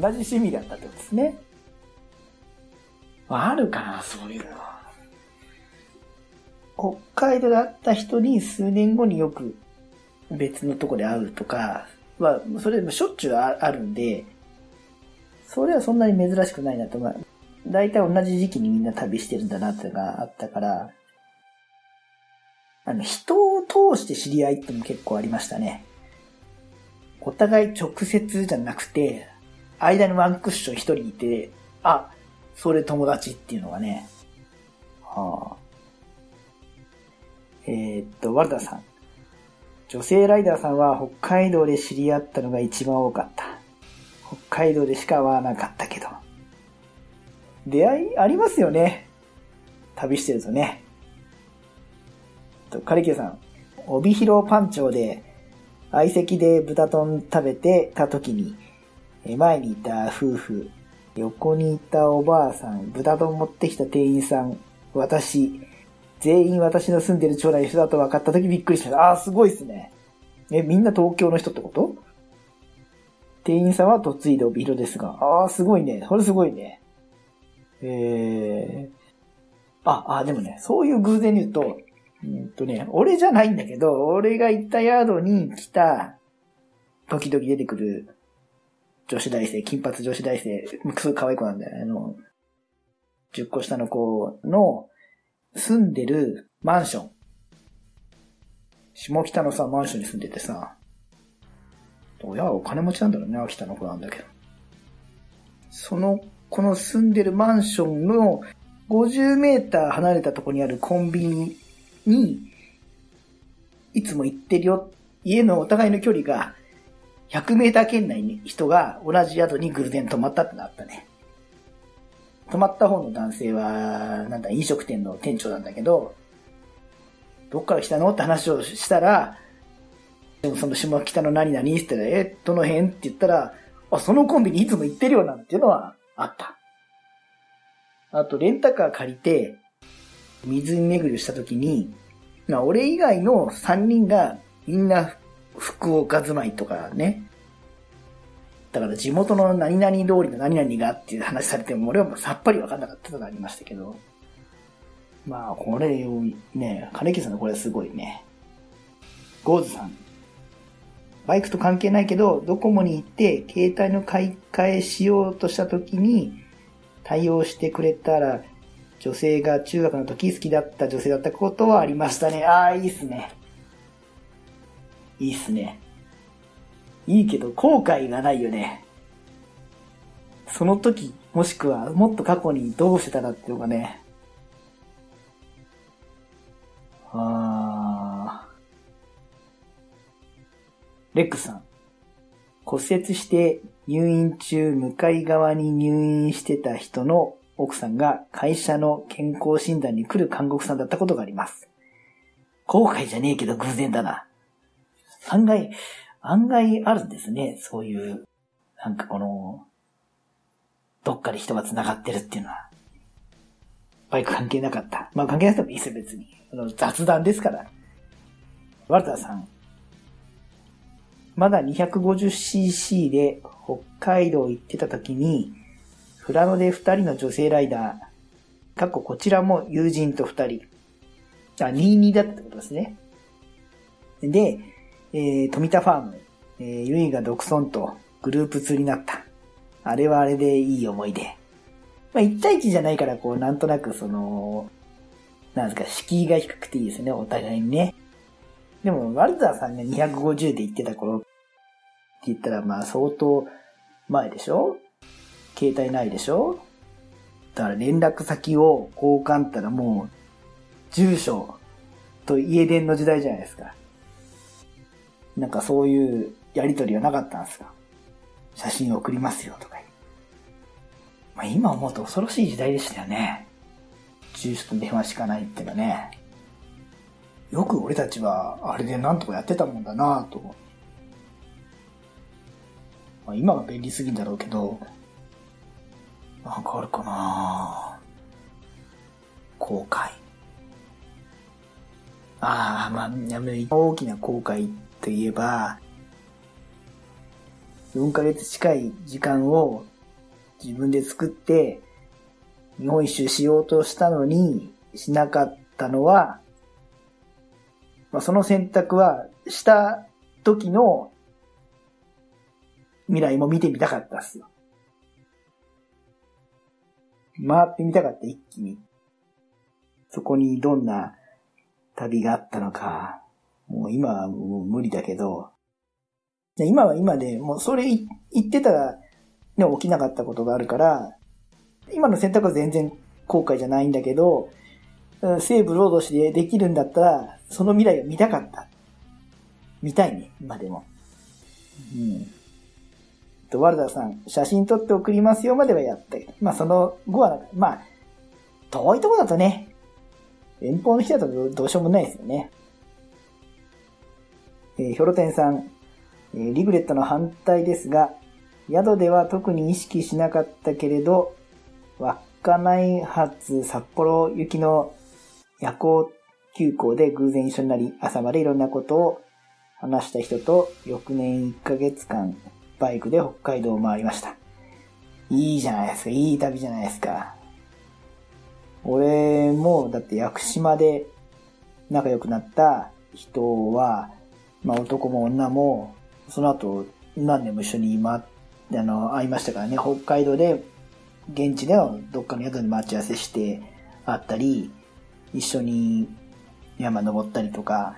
同じ趣味だったってことですね。あるかな、そういうの。北海道だった人に数年後によく別のとこで会うとかは、それでもしょっちゅうあるんで、それはそんなに珍しくないなと、まあ、大体同じ時期にみんな旅してるんだなっていうのがあったから、あの、人を通して知り合いっても結構ありましたね。お互い直接じゃなくて、間にワンクッション一人いて、あ、それ友達っていうのがね。はあ。えー、っと、ワルダさん。女性ライダーさんは北海道で知り合ったのが一番多かった。北海道でしか会わなかったけど。出会いありますよね。旅してるとね。と、カリキューさん。帯広パンチョで相席で豚丼食べてた時に、前にいた夫婦、横にいたおばあさん、豚丼持ってきた店員さん、私、全員私の住んでる町内の人だと分かった時びっくりした。ああ、すごいっすね。え、みんな東京の人ってこと？店員さんは嫁いで帯広ですが。ああ、すごいね。それすごいね。えー。あ、あ、でもね、そういう偶然に言うと、うんとね、俺じゃないんだけど、俺が行った宿に来た、時々出てくる女子大生、金髪女子大生、すごい可愛い子なんだよ。あの、10個下の子の住んでるマンション。下北のさ、マンションに住んでてさ、親はお金持ちなんだろうね、秋田の子なんだけど。その、この住んでるマンションの50メーター離れたとこにあるコンビニに、いつも行ってるよ。家のお互いの距離が、100メーター圏内に人が同じ宿に偶然泊まったってなったね。泊まった方の男性は、なんだ、飲食店の店長なんだけど、どっから来たのって話をしたら、でもその下北の何々って言ったら、え、どの辺？って言ったら、あ、そのコンビニいつも行ってるよなんていうのはあった。あと、レンタカー借りて、湖巡りをした時に、まあ、俺以外の3人がみんな福岡住まいとかね。だから地元の何々通りの何々がっていう話されても俺はもうさっぱりわかんなかったのがありましたけど。まあ、これ、ね、金木さんのこれすごいね。ゴーズさん。バイクと関係ないけど、ドコモに行って携帯の買い替えしようとした時に対応してくれたら女性が中学の時好きだった女性だったことはありましたね。ああ、いいっすね。いいっすね。いいけど、後悔がないよね。その時、もしくは、もっと過去にどうしてたらっていうのがね。あーレックさん。骨折して入院中向かい側に入院してた人の奥さんが会社の健康診断に来る看護婦さんだったことがあります。後悔じゃねえけど偶然だな。案外、案外あるんですね。そういう、なんかこの、どっかで人が繋がってるっていうのは。バイク関係なかった。まあ関係なくてもいいですよ、別に。雑談ですから。ワルターさん。まだ 250cc で北海道行ってた時に、富良野で二人の女性ライダー、過去こちらも友人と二人。あ、22だったってことですね。で、えー、富田ファーム、えー、ゆいが独尊とグループ2になった。あれはあれでいい思い出。まあ、1対1じゃないから、こう、なんとなくその、なんですか、敷居が低くていいですね、お互いにね。でも、ワルザーさんが250で言ってた頃って言ったら、まあ、相当前でしょ？携帯ないでしょ？だから連絡先を交換ったらもう、住所と家電の時代じゃないですか。なんかそういうやりとりはなかったんですか？写真送りますよとか。まあ今思うと恐ろしい時代でしたよね。住所と電話しかないっていうのね。よく俺たちはあれでなんとかやってたもんだなぁと。まあ今は便利すぎんだろうけど、なんかあるかな？ぁ後悔。ああ、まあ、大きな後悔といえば、4ヶ月近い時間を自分で作って、日本一周しようとしたのに、しなかったのは、まあ、その選択は、した時の未来も見てみたかったっすよ。回ってみたかった、一気に。そこにどんな旅があったのか、もう今はもう無理だけど、今は今で、もうそれ言ってたら、ね、起きなかったことがあるから、今の選択は全然後悔じゃないんだけど、西部ロード氏でできるんだったら、その未来を見たかった。見たいね、今でも。うん。と、ワルダーさん、写真撮って送りますよまではやったけど、まあその後は、まあ、遠いとこだとね、遠方の人だとどうしようもないですよね。えー、ヒョロテンさん、えーリグレットの反対ですが、宿では特に意識しなかったけれど、稚内発札幌行きの夜行急行で偶然一緒になり、朝までいろんなことを話した人と、翌年1ヶ月間、バイクで北海道を回りました。いいじゃないですか、いい旅じゃないですか。俺も、だって屋久島で仲良くなった人は、まあ男も女も、その後何年も一緒に今、あの、会いましたからね、北海道で、現地でのどっかの宿で待ち合わせして会ったり、一緒に山登ったりとか、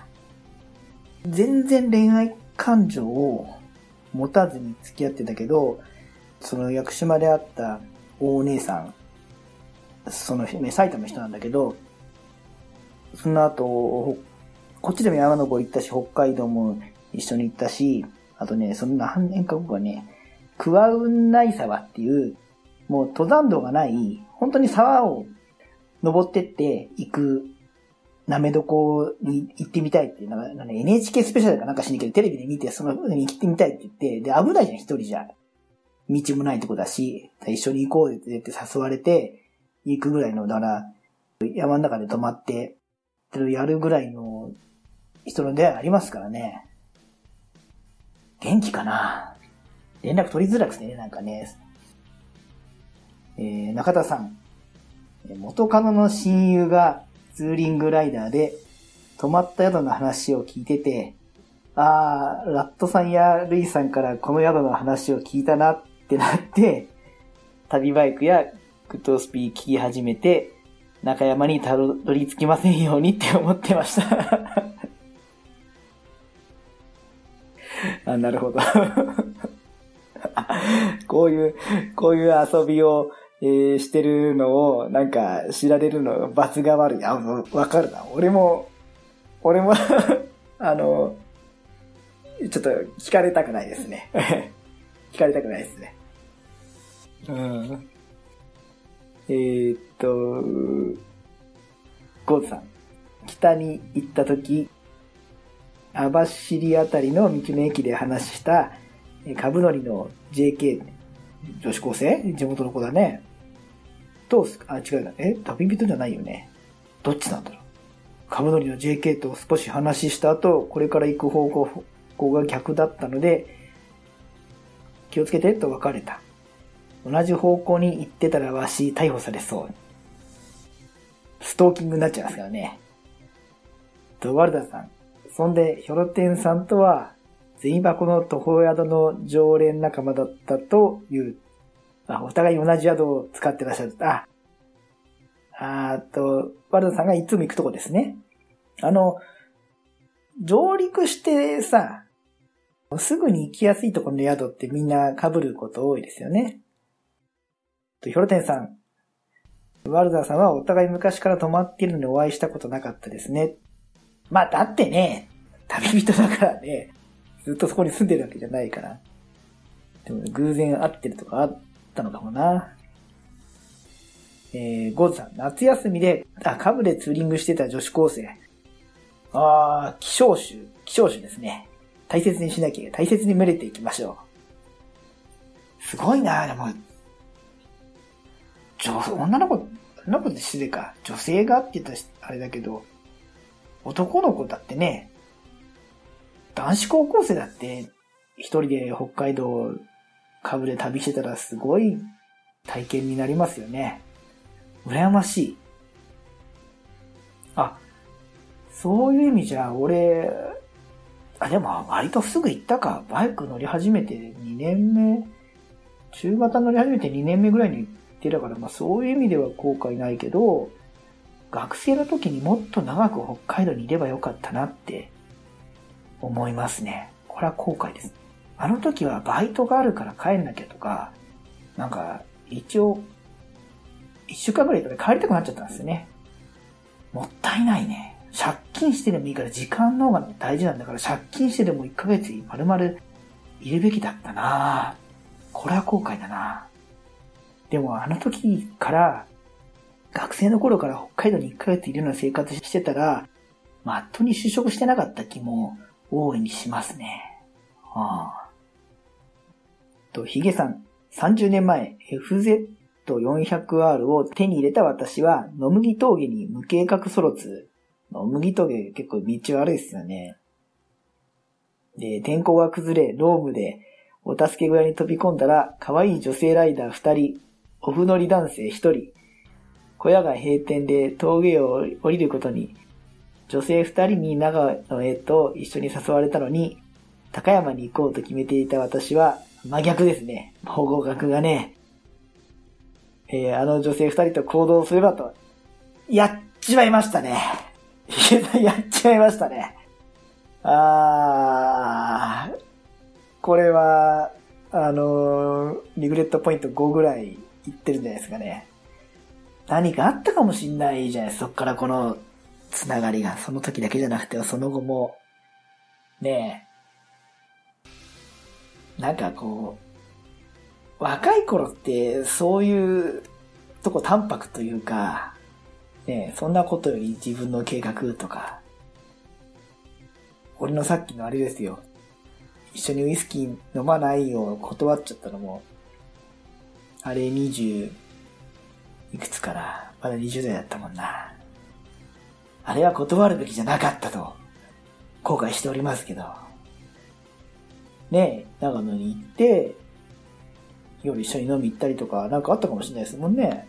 全然恋愛感情を持たずに付き合ってたけど、その屋久島で会った大姉さん、その、ね、埼玉の人なんだけど、その後、こっちでも山登り行ったし、北海道も一緒に行ったし、あとね、その何年か後はね、桑雲内沢っていう、もう登山道がない、本当に沢を登ってって行く、なめ床に行ってみたいっていう、なんか NHK スペシャルかなんかしにけど、テレビで見て、その風に行ってみたいって言って、で、危ないじゃん、一人じゃ。道もないとこだし、一緒に行こうって言って誘われて、行くぐらいの、だから、山の中で泊まって、やるぐらいの人の出会いありますからね。元気かな？連絡取りづらくてね、なんかね。えー、中田さん。元カノの親友がツーリングライダーで泊まった宿の話を聞いてて、あー、ラットさんやルイさんからこの宿の話を聞いたなってなって、旅バイクやグッドスピー聞き始めて、中山にたどり着きませんようにって思ってました。あ、なるほど。こういう、こういう遊びを、えーしてるのを、なんか、知られるの、罰が悪い。あ、わかるな。俺も、俺も、あの、ちょっと聞かれたくないですね。聞かれたくないですね。うん。えーっと、ゴーズさん。北に行った時、網走あたりの道の駅で話した、株乗りの JK、女子高生？地元の子だね。と、あ、違うな。え？旅人じゃないよね。どっちなんだろう？株乗りの JK と少し話した後、これから行く方向が逆だったので、気をつけてと別れた。同じ方向に行ってたらわし逮捕されそう。ストーキングになっちゃいますからね。と、ワルダさん。そんで、ヒョロテンさんとは、銭箱の徒歩宿の常連仲間だったという。あ、お互い同じ宿を使ってらっしゃる。あ、あーっと、ワルダさんがいつも行くとこですね。あの、上陸してさ、すぐに行きやすいところの宿ってみんな被ること多いですよね。と、ヒョロテンさん。ワルダーさんはお互い昔から泊まっているのにお会いしたことなかったですね。まあ、だってね、旅人だからね、ずっとそこに住んでるわけじゃないから。でも、偶然会ってるとかあったのかもな。えー、ゴーズさん、夏休みで、あ、カブでツーリングしてた女子高生。あー、希少種、希少種ですね。大切にしなきゃ、大切に群れていきましょう。すごいなでも、女、女の子、女の子って失礼か。女性がって言ったらあれだけど、男の子だってね、男子高校生だって、一人で北海道株で旅してたらすごい体験になりますよね。羨ましい。あ、そういう意味じゃ、俺、あ、でも割とすぐ行ったか。バイク乗り始めて2年目、中型乗り始めて2年目ぐらいに行ってたから、まあそういう意味では後悔ないけど、学生の時にもっと長く北海道にいればよかったなって思いますね。これは後悔です。あの時はバイトがあるから帰んなきゃとか、なんか一応、一週間ぐらいで帰りたくなっちゃったんですよね。もったいないね。借金してでもいいから時間の方が大事なんだから借金してでも1ヶ月丸々いるべきだったなこれは後悔だなでもあの時から学生の頃から北海道に1ヶ月いるような生活してたら、まっとに就職してなかった気も大いにしますね。はあ。と、ヒゲさん、30年前、FZ400R を手に入れた私は、野麦峠に無計画ソロツ。野麦峠結構道悪いっすよね。で、天候が崩れ、ロームでお助け小屋に飛び込んだら、可愛い女性ライダー2人、オフ乗り男性1人、小屋が閉店で峠を降りることに、女性二人に長野へと一緒に誘われたのに、高山に行こうと決めていた私は真逆ですね。方向学がね、えー、あの女性二人と行動すればと、やっちまいましたね。やっちまいましたね。あー、これは、あのー、リグレットポイント5ぐらいいってるんじゃないですかね。何かあったかもしんないじゃないそっからこのつながりが。その時だけじゃなくて、その後も、ねえ、なんかこう、若い頃ってそういうとこ淡白というか、ねえ、そんなことより自分の計画とか、俺のさっきのあれですよ。一緒にウイスキー飲まないを断っちゃったのも、あれ20、いくつからまだ20代だったもんな。あれは断るべきじゃなかったと、後悔しておりますけど。ねえ、長野に行って、夜一緒に飲み行ったりとか、なんかあったかもしれないですもんね。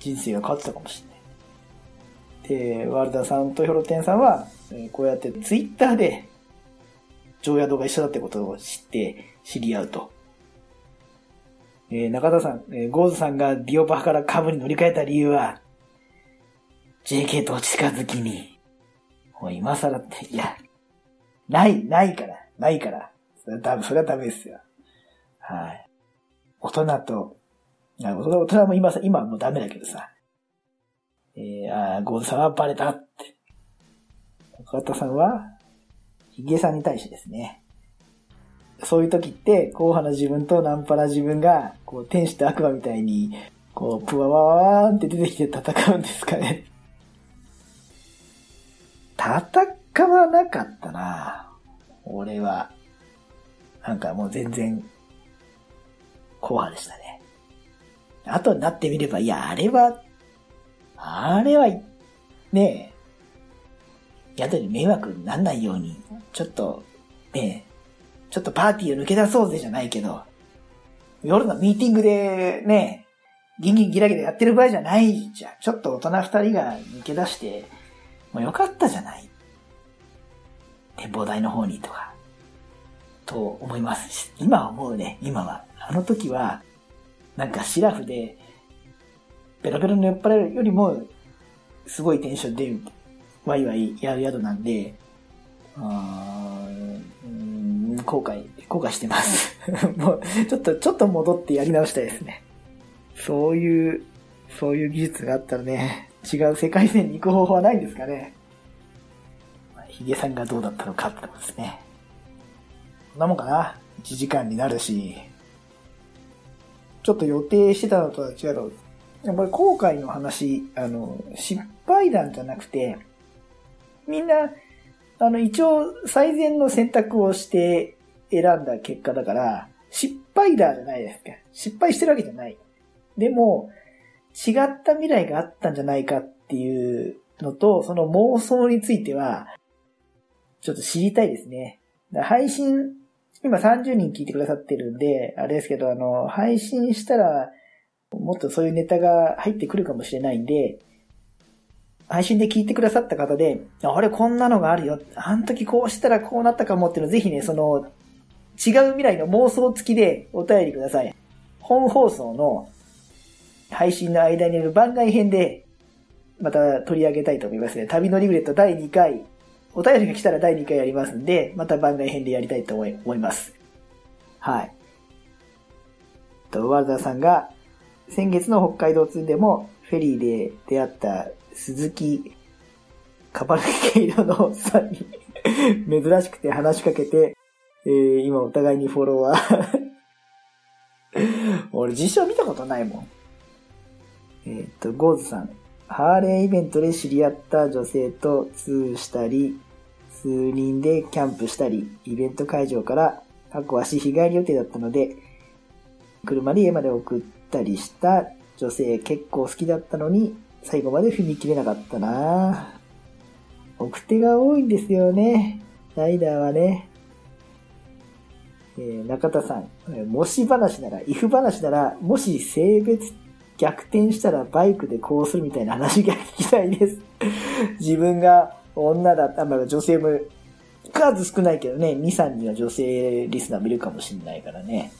人生が変わってたかもしれない。で、ワルダさんとヒョロテンさんは、こうやってツイッターで、常宿が一緒だってことを知って知り合うと。えー、中田さん、えー、ゴーズさんがディオバから株に乗り換えた理由は、JK と近づきに。もう今更って、いや、ない、ないから、ないから。それは多分、それはダメですよ。はい。大人と、大人大人も今さ、今はもうダメだけどさ。えー、あゴーズさんはバレたって。中田さんは、ヒゲさんに対してですね。そういう時って、硬派な自分とナンパな自分が、こう、天使と悪魔みたいに、こう、プワワワーンって出てきて戦うんですかね。戦わなかったな俺は。なんかもう全然、硬派でしたね。後になってみれば、いや、あれは、あれは、ねえ、宿に迷惑になんないように、ちょっと、ねえ、ちょっとパーティーを抜け出そうぜじゃないけど、夜のミーティングでね、ギンギンギラギラやってる場合じゃないじゃん。ちょっと大人二人が抜け出して、もうよかったじゃない。展望台の方にとか、と思いますし今は思うね、今は。あの時は、なんかシラフで、ベロベロの酔っ払いよりも、すごいテンションで、ワイワイやる宿なんで、あうん後悔、後悔してます。もう、ちょっと、ちょっと戻ってやり直したいですね。そういう、そういう技術があったらね、違う世界線に行く方法はないんですかね。ヒゲさんがどうだったのかってことですね。こんなもんかな。1時間になるし、ちょっと予定してたのとは違う。やっぱり後悔の話、あの、失敗談じゃなくて、みんな、あの、一応最善の選択をして選んだ結果だから、失敗だじゃないですか。失敗してるわけじゃない。でも、違った未来があったんじゃないかっていうのと、その妄想については、ちょっと知りたいですね。配信、今30人聞いてくださってるんで、あれですけど、あの、配信したら、もっとそういうネタが入ってくるかもしれないんで、配信で聞いてくださった方で、あれこんなのがあるよ。あの時こうしたらこうなったかもっていうのぜひね、その、違う未来の妄想付きでお便りください。本放送の配信の間にある番外編で、また取り上げたいと思いますね。旅のリグレット第2回。お便りが来たら第2回やりますんで、また番外編でやりたいと思います。はい。と、ワルダーさんが、先月の北海道通でも、フェリーで出会った鈴木カバルケイロのおっさんに珍しくて話しかけて、えー、今お互いにフォロワー 俺実写見たことないもん。えっ、と、ゴーズさん。ハーレーイベントで知り合った女性とツーしたり、数人でキャンプしたり、イベント会場から過去足日帰り予定だったので、車で家まで送ったりした女性結構好きだったのに、最後まで踏み切れなかったな奥手が多いんですよね。ライダーはね。えー、中田さん、もし話なら、イフ話なら、もし性別逆転したらバイクでこうするみたいな話が聞きたいです。自分が女だった、まあ女性も数少ないけどね、2、3人は女性リスナー見るかもしんないからね。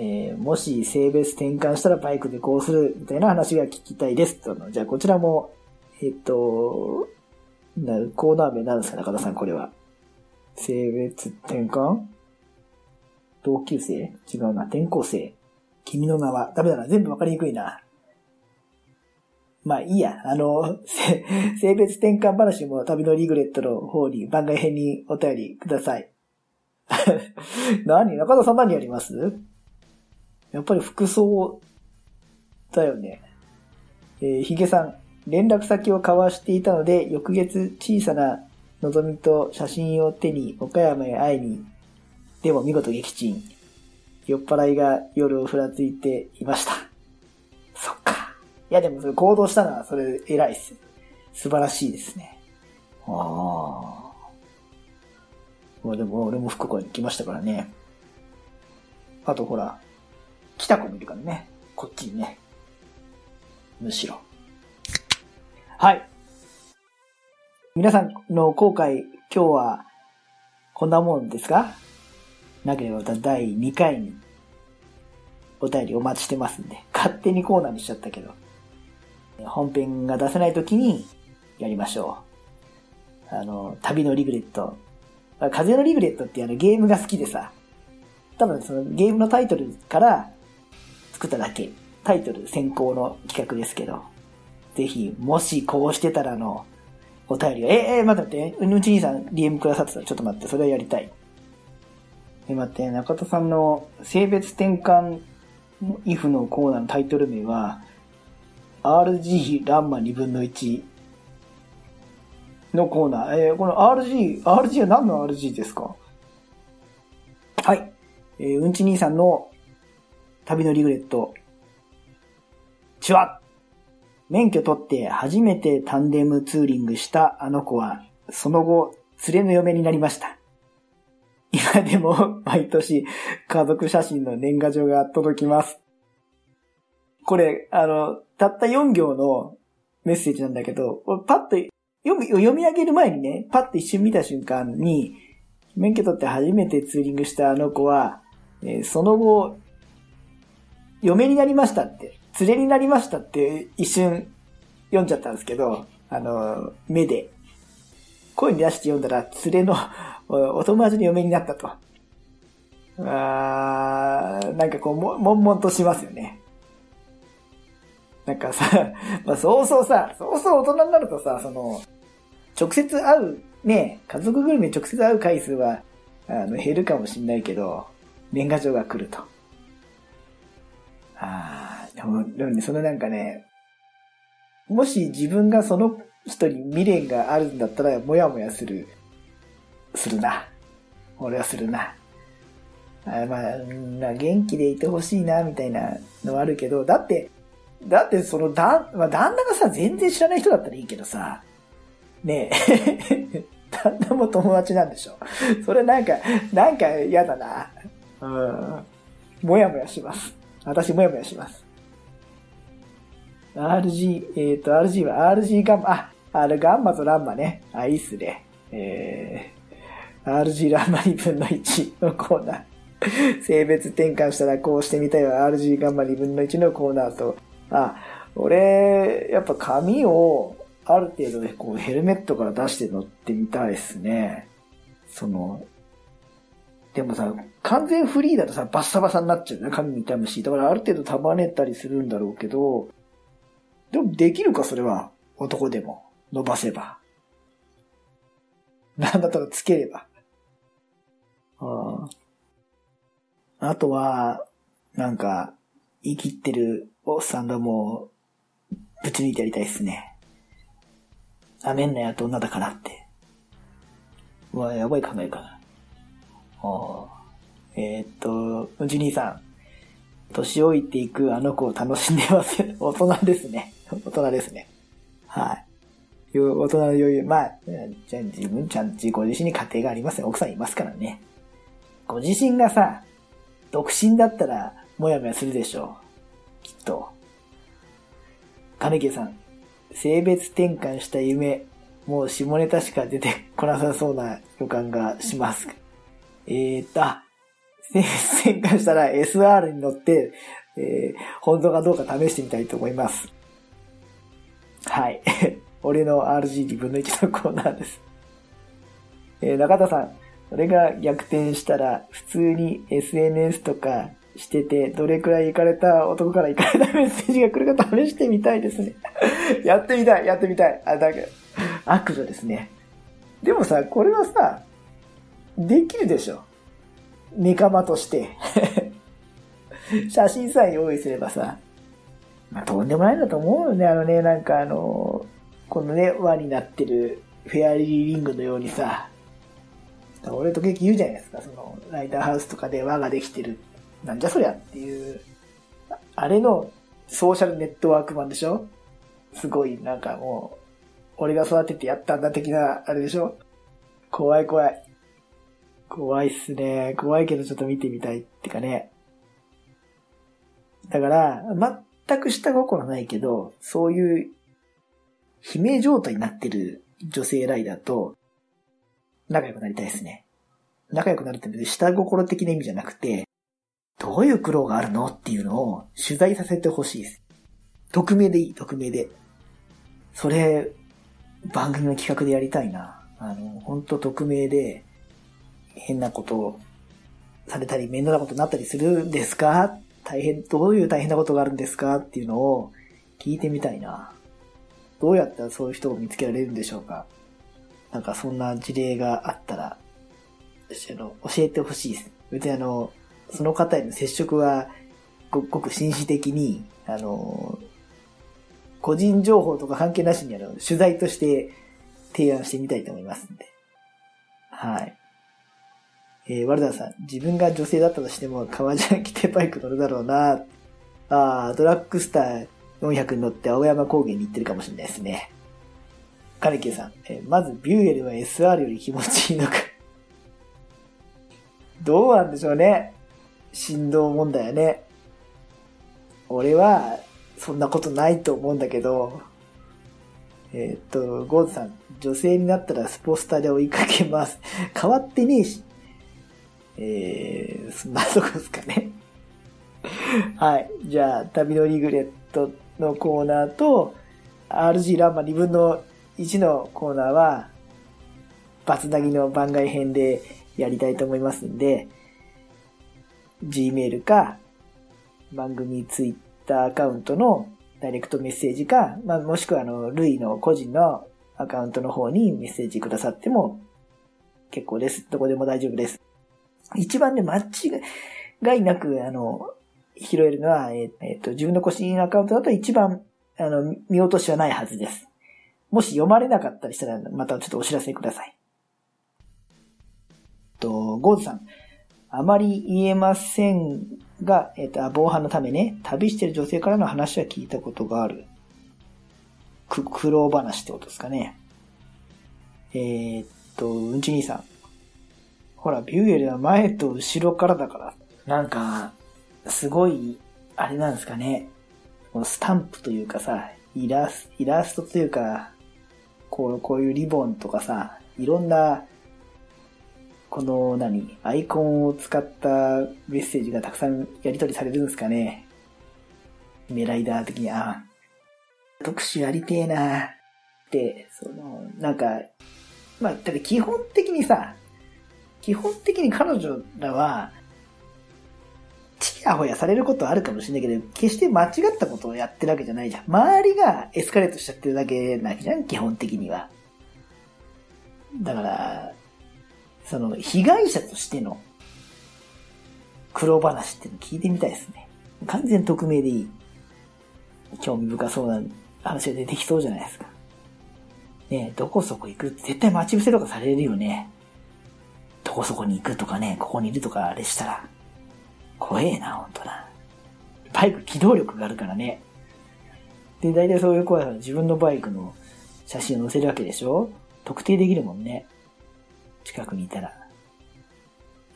えー、もし性別転換したらバイクでこうするみたいな話が聞きたいです。じゃあこちらも、えっと、なコーナー名なんですか中田さん、これは。性別転換？同級生？違うな。転校生？君の名は？ダメだな。全部わかりにくいな。まあいいや。あの、性別転換話も旅のリグレットの方に番外編にお便りください。何？中田さん何やります？やっぱり服装だよね。えー、ヒゲさん、連絡先を交わしていたので、翌月小さなのぞみと写真を手に岡山へ会いに、でも見事撃沈。酔っ払いが夜をふらついていました。そっか。いやでもそれ行動したのはそれ偉いっす。素晴らしいですね。ああ。まあでも俺も福岡に来ましたからね。あとほら、来た子もいるからね。こっちにね。むしろ。はい。皆さんの後悔、今日は、こんなもんですか？なければまた第2回に、お便りお待ちしてますんで、勝手にコーナーにしちゃったけど、本編が出せない時に、やりましょう。あの、旅のリグレット。風のリグレットってあのゲームが好きでさ、多分そのゲームのタイトルから作っただけ。タイトル先行の企画ですけど。ぜひ、もしこうしてたらの、お便りが、え、え、待って待って、うち兄さん DM くださってたちょっと待って、それはやりたい。え、待って、中田さんの性別転換 if のコーナーのタイトル名は、RG ランマ2分の1のコーナー。えー、この RG、RG は何の RG ですか？はい。えー、うんち兄さんの旅のリグレット。ちわ免許取って初めてタンデムツーリングしたあの子は、その後、連れの嫁になりました。今でも 毎年家族写真の年賀状が届きます。これ、あの、たった4行のメッセージなんだけど、パッと読み、読み上げる前にね、パッと一瞬見た瞬間に、免許取って初めてツーリングしたあの子は、えー、その後、嫁になりましたって、連れになりましたって一瞬読んじゃったんですけど、あの、目で。声に出して読んだら、連れのお友達に嫁になったと。あー、なんかこう、も、悶々としますよね。なんかさ、まあそうそうさ、そうそう大人になるとさ、その、直接会う、ね、家族ぐるみ直接会う回数は、あの、減るかもしんないけど、年賀状が来ると。ああ、でも、でもね、そのなんかね、もし自分がその人に未練があるんだったら、もやもやする、するな。俺はするな。あまあ、元気でいてほしいな、みたいなのはあるけど、だって、だってそのだ、まあ、旦那がさ、全然知らない人だったらいいけどさ、ねえ 旦那も友達なんでしょ。それなんか、なんか嫌だな。うん。もやもやします。私もやもやします。RG、えっ、ー、と、RG は RG ガンマ、あ、あれガンマとランマね。あ、いいっすね。えー、RG ランマ2分の1のコーナー。性別転換したらこうしてみたいわ。RG ガンマ2分の1のコーナーと、あ、俺、やっぱ髪をある程度でこうヘルメットから出して乗ってみたいですね。その、でもさ、完全フリーだとさ、バッサバサになっちゃうね。髪痛むし。だからある程度束ねたりするんだろうけど、でもできるか、それは。男でも。伸ばせば。なんだったらつければ。ああとは、なんか、生きってるおっさんがもう、ぶち抜いてやりたいっすね。なめんなやと女だからって。うわ、やばい考えかな。ああえー、っと、うち兄さん。年老いていくあの子を楽しんでます。大人ですね。大人ですね。はい。大人の余裕。まあ、じゃあ自分ちゃんちご自身に家庭がありますよ。奥さんいますからね。ご自身がさ、独身だったら、もやもやするでしょう。きっと。金木さん、性別転換した夢、もう下ネタしか出てこなさそうな予感がします。えー、っと、性別転換したら SR に乗って、えー、本当かどうか試してみたいと思います。はい。俺の RG2 分の1のコーナーです。えー、中田さん、俺が逆転したら、普通に SNS とかしてて、どれくらい行かれた男から行かれた メッセージが来るか試してみたいですね。やってみたい、やってみたい。あ、だけど、悪女ですね。でもさ、これはさ、できるでしょ。ネカマとして。写真さえ用意すればさ、まあ、とんでもないんだと思うよね。あのね、なんかあの、このね、輪になってるフェアリーリングのようにさ、俺と結局言うじゃないですか。その、ライターハウスとかで輪ができてる。なんじゃそりゃっていう、あれのソーシャルネットワーク版でしょ？すごい、なんかもう、俺が育ててやったんだ的な、あれでしょ？怖い怖い。怖いっすね。怖いけどちょっと見てみたいってかね。だから、全く下心ないけど、そういう、悲鳴状態になってる女性ライダーと、仲良くなりたいですね。仲良くなるって下心的な意味じゃなくて、どういう苦労があるのっていうのを取材させてほしいです。匿名でいい、匿名で。それ、番組の企画でやりたいな。あの、ほんと匿名で、変なことをされたり、面倒なことになったりするんですか？大変、どういう大変なことがあるんですかっていうのを聞いてみたいな。どうやったらそういう人を見つけられるんでしょうか？なんかそんな事例があったら、あの、教えてほしいです。別にあの、その方への接触は、ごごく紳士的に、あの、個人情報とか関係なしにあの、取材として提案してみたいと思いますんで。はい。えー、ワルダーさん、自分が女性だったとしても、革ジャン着てバイク乗るだろうな。ああドラッグスター400に乗って青山高原に行ってるかもしれないですね。カネキさん、えー、まずビューエルは SR より気持ちいいのか どうなんでしょうね。振動問題やね。俺は、そんなことないと思うんだけど、えー、っと、ゴーズさん、女性になったらスポスタで追いかけます。変わってねえし。えー、そんなとこですかね。はい。じゃあ、旅のリグレットのコーナーと、RG ランマ2分の1のコーナーは、バツナギの番外編でやりたいと思いますんで、Gmail か、番組 Twitter アカウントのダイレクトメッセージか、まあ、もしくはあの、ルイの個人のアカウントの方にメッセージくださっても結構です。どこでも大丈夫です。一番ね、間違いなく、あの、拾えるのは、えっ、と、自分の個人アカウントだと一番、あの、見落としはないはずです。もし読まれなかったりしたら、またちょっとお知らせください。と、ゴーズさん。あまり言えませんが、えっ、と、防犯のためね、旅してる女性からの話は聞いたことがある。く、苦労話ってことですかね。えー、っと、うんち兄さん。ほら、ビューエルは前と後ろからだから。なんか、すごい、あれなんですかね。このスタンプというかさ、イラスイラストというか、こう、こういうリボンとかさ、いろんな、この何、アイコンを使ったメッセージがたくさんやり取りされるんですかね。メライダー的に、あ、特殊やりてえなって、その、なんか、まあ、だって基本的にさ、基本的に彼女らは、ちやほやされることはあるかもしれないけど、決して間違ったことをやってるわけじゃないじゃん。周りがエスカレートしちゃってるだけなわけじゃん、基本的には。だから、その、被害者としての苦労話っていうの聞いてみたいですね。完全匿名でいい。興味深そうな話が出てきそうじゃないですか。ねどこそこ行くって絶対待ち伏せとかされるよね。どこそこに行くとかね、ここにいるとかあれしたら。怖えな、ほんとな。バイク機動力があるからね。で、大体そういう子は自分のバイクの写真を載せるわけでしょ？特定できるもんね。近くにいたら。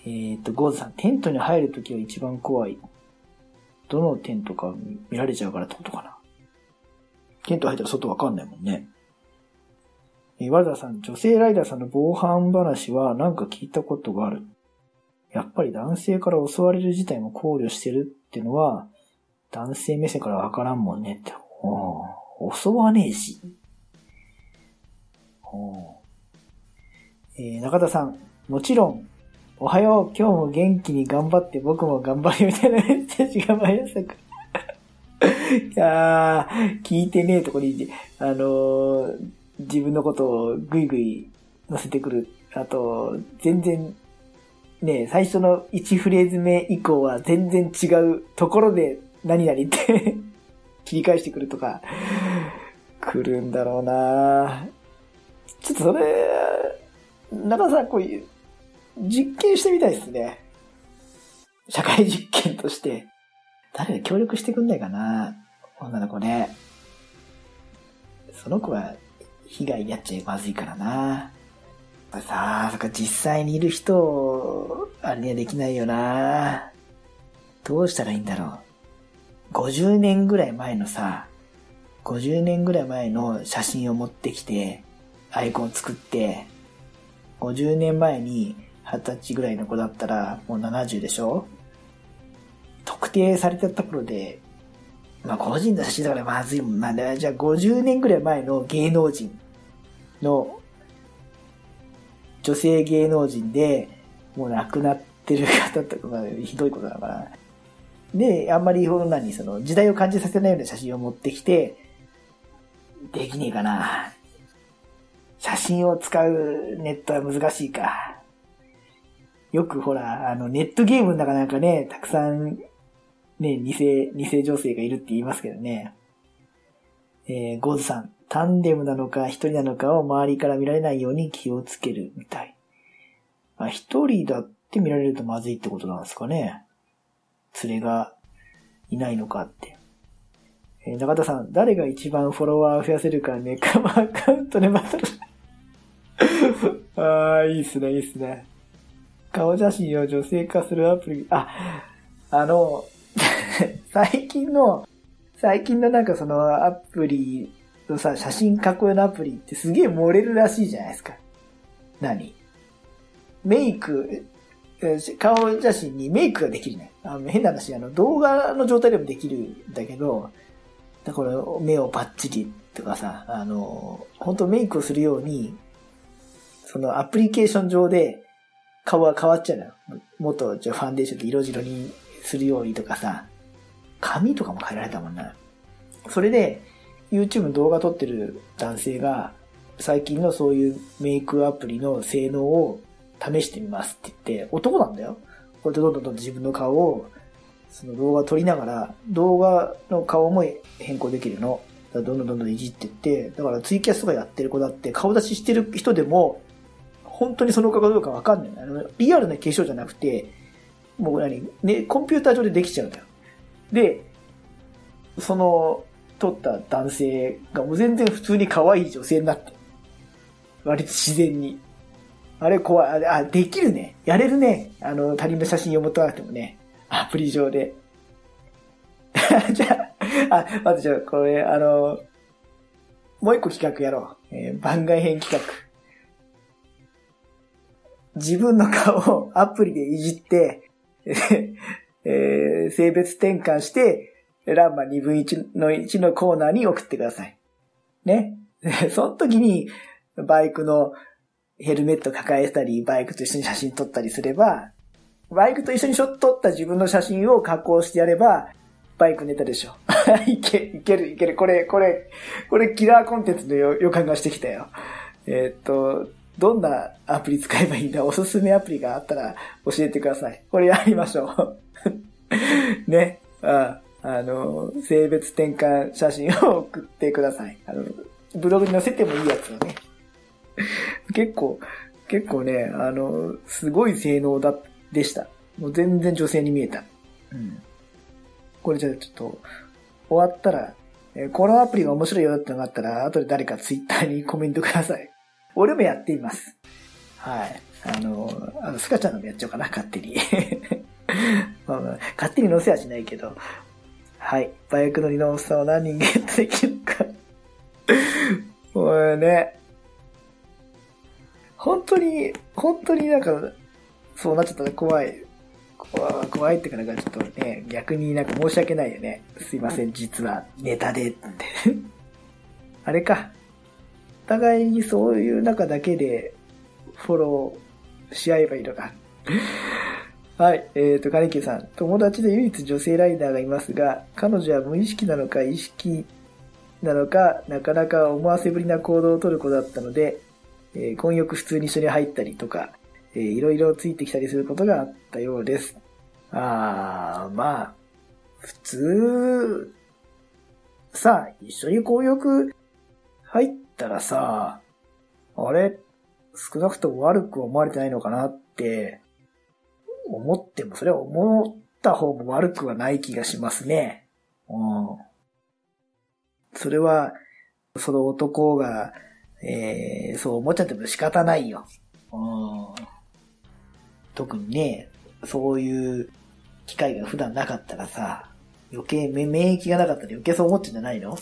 えー、っと、ゴーズさん、テントに入るときは一番怖い。どのテントか見られちゃうからってことかな。テント入ったら外わかんないもんね。えー、ワルダーさん、女性ライダーさんの防犯話はなんか聞いたことがある。やっぱり男性から襲われる事態も考慮してるってのは、男性目線からわからんもんねって。お襲わねえし。おえー、中田さん、もちろん、おはよう、今日も元気に頑張って僕も頑張るみたいなメッセージが毎朝か。いやー、聞いてねえとこに、あのー、自分のことをぐいぐい乗せてくる。あと、全然ね、最初の1フレーズ目以降は全然違うところで何々って 切り返してくるとか、来るんだろうなちょっとそれ、中田さん、こういう、実験してみたいですね。社会実験として。誰が協力してくんないかな女の子ね。その子は被害に遭っちゃまずいからなさあ、そっか実際にいる人、あれにはできないよなどうしたらいいんだろう。50年ぐらい前のさ、50年ぐらい前の写真を持ってきて、アイコン作って、50年前に20歳ぐらいの子だったらもう70でしょ特定されてた頃で、まあ個人の写真だからまずいもんな。じゃあ50年ぐらい前の芸能人の女性芸能人で、もう亡くなってる方とか、まあ、ひどいことだから。で、あんまり、ほんなに、その、時代を感じさせないような写真を持ってきて、できねえかな。写真を使うネットは難しいか。よくほら、あの、ネットゲームの中なんかね、たくさん、ね、偽、偽女性がいるって言いますけどね。えー、ゴーズさん。タンデムなのか一人なのかを周りから見られないように気をつけるみたい。あ、一人だって見られるとまずいってことなんですかね。連れがいないのかって。えー、中田さん、誰が一番フォロワー増やせるかネカマアカウントでバトル。ああ、いいっすね、いいっすね。顔写真を女性化するアプリ、あ、あの、最近の、最近のなんかそのアプリのさ、写真加工用のアプリってすげえ漏れるらしいじゃないですか。何？メイク、顔写真にメイクができるね。あの変な話、あの動画の状態でもできるんだけど、だから目をパッチリとかさ、あの、本当メイクをするように、そのアプリケーション上で顔が変わっちゃうのよ。もっとじゃファンデーションで色白にするようにとかさ、髪とかも変えられたもんな。それで、YouTube 動画撮ってる男性が、最近のそういうメイクアプリの性能を試してみますって言って、男なんだよ。こうやってどんどんどん自分の顔を、その動画撮りながら、動画の顔も変更できるの。どんどんどんどんいじってって、だからツイキャスとかやってる子だって顔出ししてる人でも、本当にその顔かどうかわかんない。あの、リアルな化粧じゃなくて、もう何、ね、コンピューター上でできちゃうんだよ。で、その、撮った男性がもう全然普通に可愛い女性になって。割と自然に。あれ怖い。あ、あ、できるね。やれるね。あの、他人の写真読むとなくてもね。アプリ上で。じゃあ、あ、待って、じゃあ、これ、あの、もう一個企画やろう。えー、番外編企画。自分の顔をアプリでいじって、えー、性別転換して、ランマ2分1の1のコーナーに送ってください。ね。その時に、バイクのヘルメット抱えたり、バイクと一緒に写真撮ったりすれば、バイクと一緒に撮った自分の写真を加工してやれば、バイクネタでしょ。いけ、いける、いける。これ、これ、これキラーコンテンツの予感がしてきたよ。えー、っと、どんなアプリ使えばいいんだ？おすすめアプリがあったら教えてください。これやりましょう。ね。ああの、性別転換写真を送ってください。あの、ブログに載せてもいいやつをね。結構、結構ね、あの、すごい性能だ、でした。もう全然女性に見えた。うん。これじゃあちょっと、終わったら、えこのアプリが面白いよってのがあったら、後で誰かツイッターにコメントください。俺もやっています。はい。あの、あの、スカちゃんのもやっちゃおうかな、勝手に。まあまあ、勝手に載せはしないけど。はい。バイク乗りのおっさんを何人ゲットできるか。もうね。本当に、本当になんか、そうなっちゃったら怖い。怖怖いってかなんかちょっとね、逆になんか申し訳ないよね。すいません、実はネタでって。あれか。お互いにそういう中だけでフォローし合えばいいのか。はい。えっ、ー、と、カネキさん。友達で唯一女性ライダーがいますが、彼女は無意識なのか意識なのか、なかなか思わせぶりな行動をとる子だったので、えー、婚浴普通に一緒に入ったりとか、えー、いろいろついてきたりすることがあったようです。あー、まあ、普通、さあ、一緒に婚浴入ったらさ、あれ、少なくとも悪く思われてないのかなって思っても、それは思った方も悪くはない気がしますね。うん。それは、その男が、えー、そう思っちゃっても仕方ないよ。うん。特にね、そういう機会が普段なかったらさ、余計免疫がなかったら余計そう思っちゃうんじゃないの？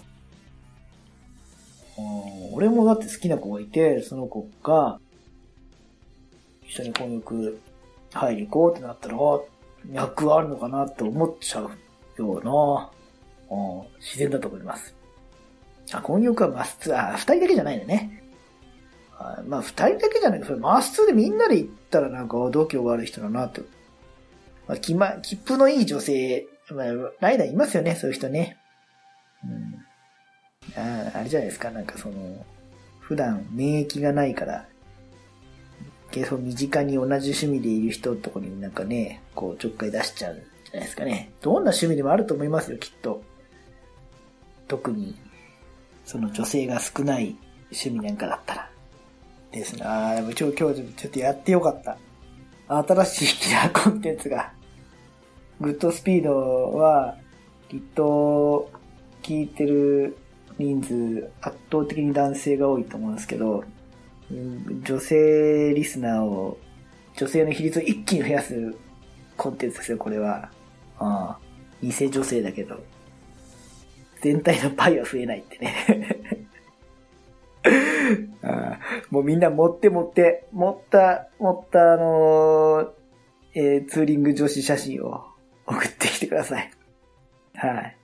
うん俺もだって好きな子がいて、その子が、一緒に婚浴入り行こうってなったら、脈あるのかなって思っちゃうような、自然だと思います。あ、婚浴はマスツー、あ、二人だけじゃないのね。あまあ、二人だけじゃないそれマスツーでみんなで行ったらなんか度胸がある人だなって。まあ、きま、切符のいい女性、まあ、ライダーいますよね、そういう人ね。うん。ああれじゃないですか、なんかその、普段免疫がないから、結構身近に同じ趣味でいる人とこになんかね、こうちょっかい出しちゃうんじゃないですかね。どんな趣味でもあると思いますよ、きっと。特に、その女性が少ない趣味なんかだったら。ですね。ああ、でも今日、今日ちょっとやってよかった。新しいキラーコンテンツが。グッドスピードは、きっと、聞いてる人数、圧倒的に男性が多いと思うんですけど、女性リスナーを、女性の比率を一気に増やすコンテンツですよ、これは。ああ、偽女性だけど。全体のパイは増えないってね ああもうみんな持って持って、持った、持ったあのー、えー、ツーリング女子写真を送ってきてください。はい。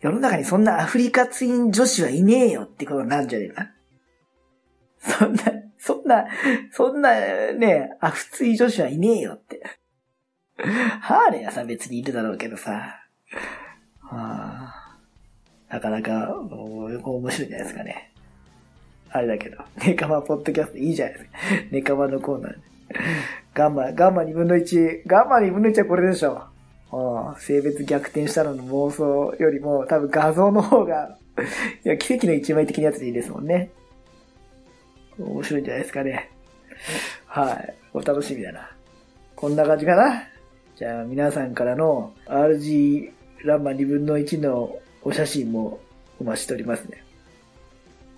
世の中にそんなアフリカツイン女子はいねえよってことなんじゃねえか。そんな、そんな、そんなね、アフツイ女子はいねえよって。ハーレーはさ別にいるだろうけどさ。はあ、なかなか、面白いじゃないですかね。あれだけど、ネカマポッドキャストいいじゃないですか。ネカマのコーナーガンマ、ガンマ2分の1、ガンマ2分の1はこれでしょ。性別逆転したのの妄想よりも、多分画像の方がいや、奇跡の一枚的なやつでいいですもんね。面白いんじゃないですかね。はい。お楽しみだな。こんな感じかな。じゃあ皆さんからの RG ランマ2分の1のお写真もお待ちしておりますね。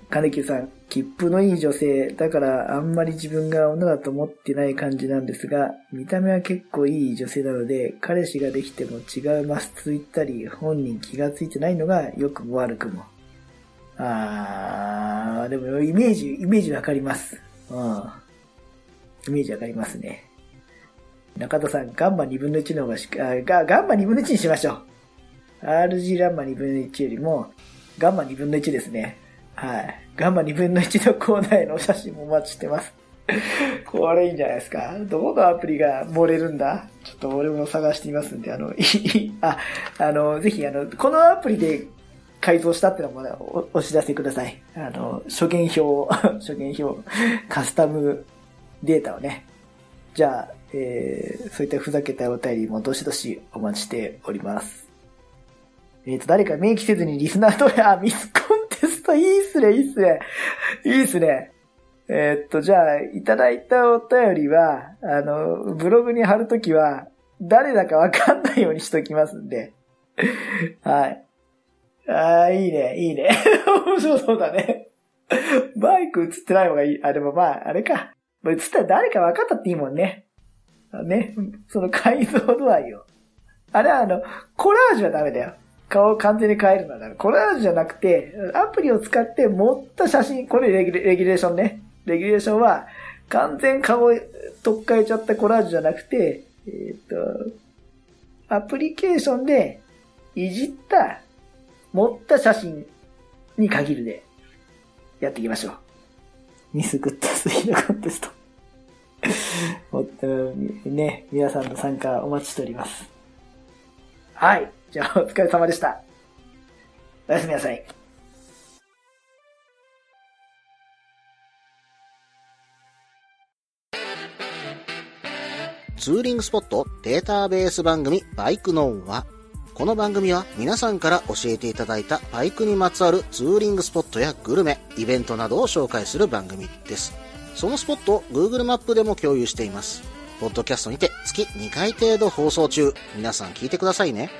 金木さん、切符のいい女性、だからあんまり自分が女だと思ってない感じなんですが、見た目は結構いい女性なので、彼氏ができても違うマスついたり、本人気がついてないのが良くも悪くも。あー、でもイメージ、イメージわかります。うん。イメージわかりますね。中田さん、ガンマ2分の1の方がしか、ガガンマ2分の1にしましょう。RG ランマ2分の1よりも、ガンマ2分の1ですね。はい。ガンマ2分の1のコーナーへの写真もお待ちしてます。これいいんじゃないですか。どこのアプリが漏れるんだ？ちょっと俺も探してみますんで、あの、いいあ、あの、ぜひ、あの、このアプリで改造したってのもおお知らせください。あの、初見表、初見表、カスタムデータをね。じゃあ、えー、そういったふざけたお便りもどしどしお待ちしております。えっ、ー、と、誰か明記せずにリスナーと、あ、ミスコンテストいいっすね、いいっすね。いいっすね。えー、っと、じゃあ、いただいたお便りは、あの、ブログに貼るときは、誰だかわかんないようにしときますんで。はい。ああ、いいね、いいね。面 白そうだね。バイク映ってない方がいい。あ、でもまあ、あれか。映ったら誰か分かったっていいもんね。ね。その解像度合いを。あれはあの、コラージュはダメだよ。顔を完全に変えるのはダメ。コラージュじゃなくて、アプリを使って持った写真、これレギュレーションね。レギュレーションは、完全顔を取っ替えちゃったコラージュじゃなくて、えっ、ー、と、アプリケーションでいじった持った写真に限るで、やっていきましょう。ミスグッドスピードコンテスト。ね、皆さんの参加お待ちしております。はい。じゃあ、お疲れ様でした。おやすみなさい。ツーリングスポットデータベース番組バイクノンはこの番組は皆さんから教えていただいたバイクにまつわるツーリングスポットやグルメ、イベントなどを紹介する番組です。そのスポットを Google マップでも共有しています。ポッドキャストにて月2回程度放送中。皆さん聞いてくださいね。